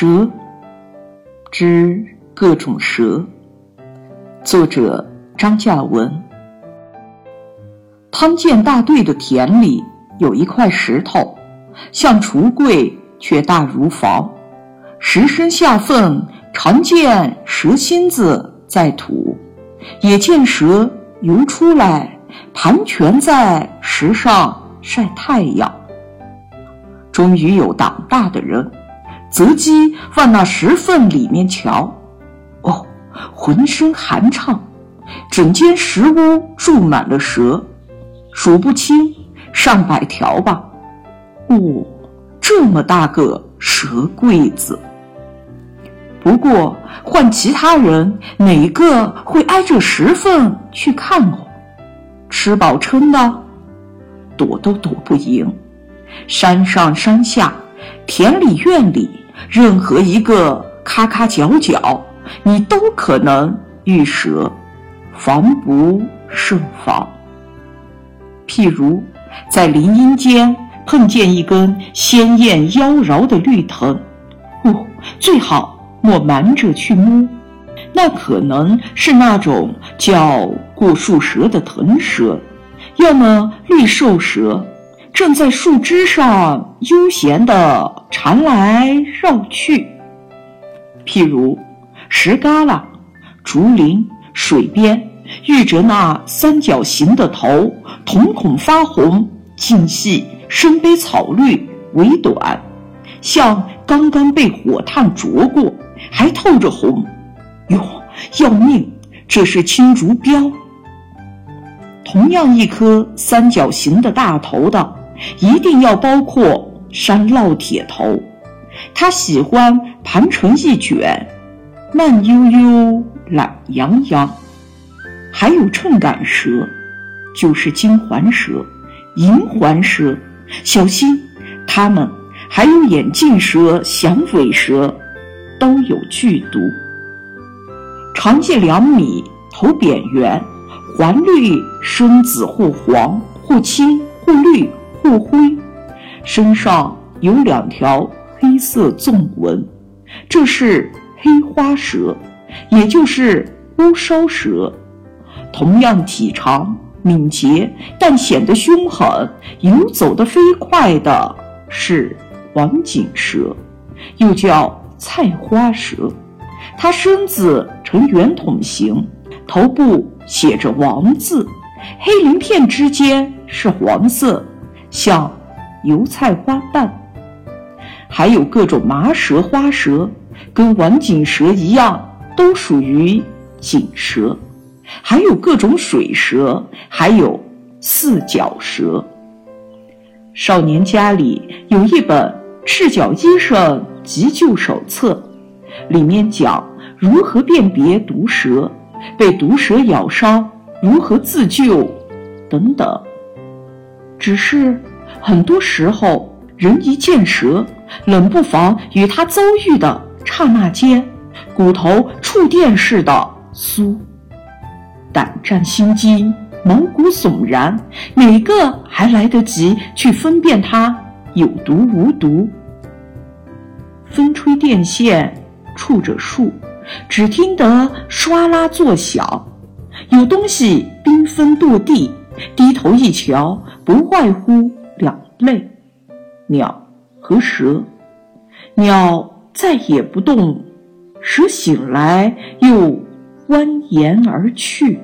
蛇之各种蛇，作者张嘉文。汤建大队的田里有一块石头，像橱柜却大如房。石身下缝常见蛇心子在土，也见蛇游出来盘旋在石上晒太阳。终于有胆大的人。择机往那石缝里面瞧，哦，浑身寒畅，整间石屋住满了蛇，数不清，上百条吧。哦，这么大个蛇柜子。不过换其他人，哪个会挨着石缝去看哦？吃饱撑的，躲都躲不赢。山上山下，田里院里。任何一个咔咔角角，你都可能遇蛇，防不胜防。譬如在林荫间碰见一根鲜艳妖娆的绿藤，哦，最好莫瞒着去摸，那可能是那种叫过树蛇的藤蛇，要么绿瘦蛇。正在树枝上悠闲地缠来绕去，譬如石旮旯、竹林、水边，遇着那三角形的头，瞳孔发红，茎细，身背草绿，尾短，像刚刚被火炭灼过，还透着红。哟，要命！这是青竹标。同样一颗三角形的大头的。一定要包括山烙铁头，它喜欢盘成一卷，慢悠悠、懒洋洋。还有秤杆蛇，就是金环蛇、银环蛇，小心它们。还有眼镜蛇、响尾蛇，都有剧毒。长介两米，头扁圆，环绿，身子或黄或青或绿。或灰，身上有两条黑色纵纹，这是黑花蛇，也就是乌梢蛇。同样体长、敏捷，但显得凶狠、游走得飞快的是黄颈蛇，又叫菜花蛇。它身子呈圆筒形，头部写着“王”字，黑鳞片之间是黄色。像油菜花瓣，还有各种麻蛇、花蛇，跟王锦蛇一样，都属于锦蛇。还有各种水蛇，还有四脚蛇。少年家里有一本《赤脚医生急救手册》，里面讲如何辨别毒蛇，被毒蛇咬伤如何自救，等等。只是，很多时候，人一见蛇，冷不防与他遭遇的刹那间，骨头触电似的酥，胆战心惊，毛骨悚然，哪个还来得及去分辨它有毒无毒？风吹电线触着树，只听得唰啦作响，有东西缤纷落地。低头一瞧，不外乎两类：鸟和蛇。鸟再也不动，蛇醒来又蜿蜒而去。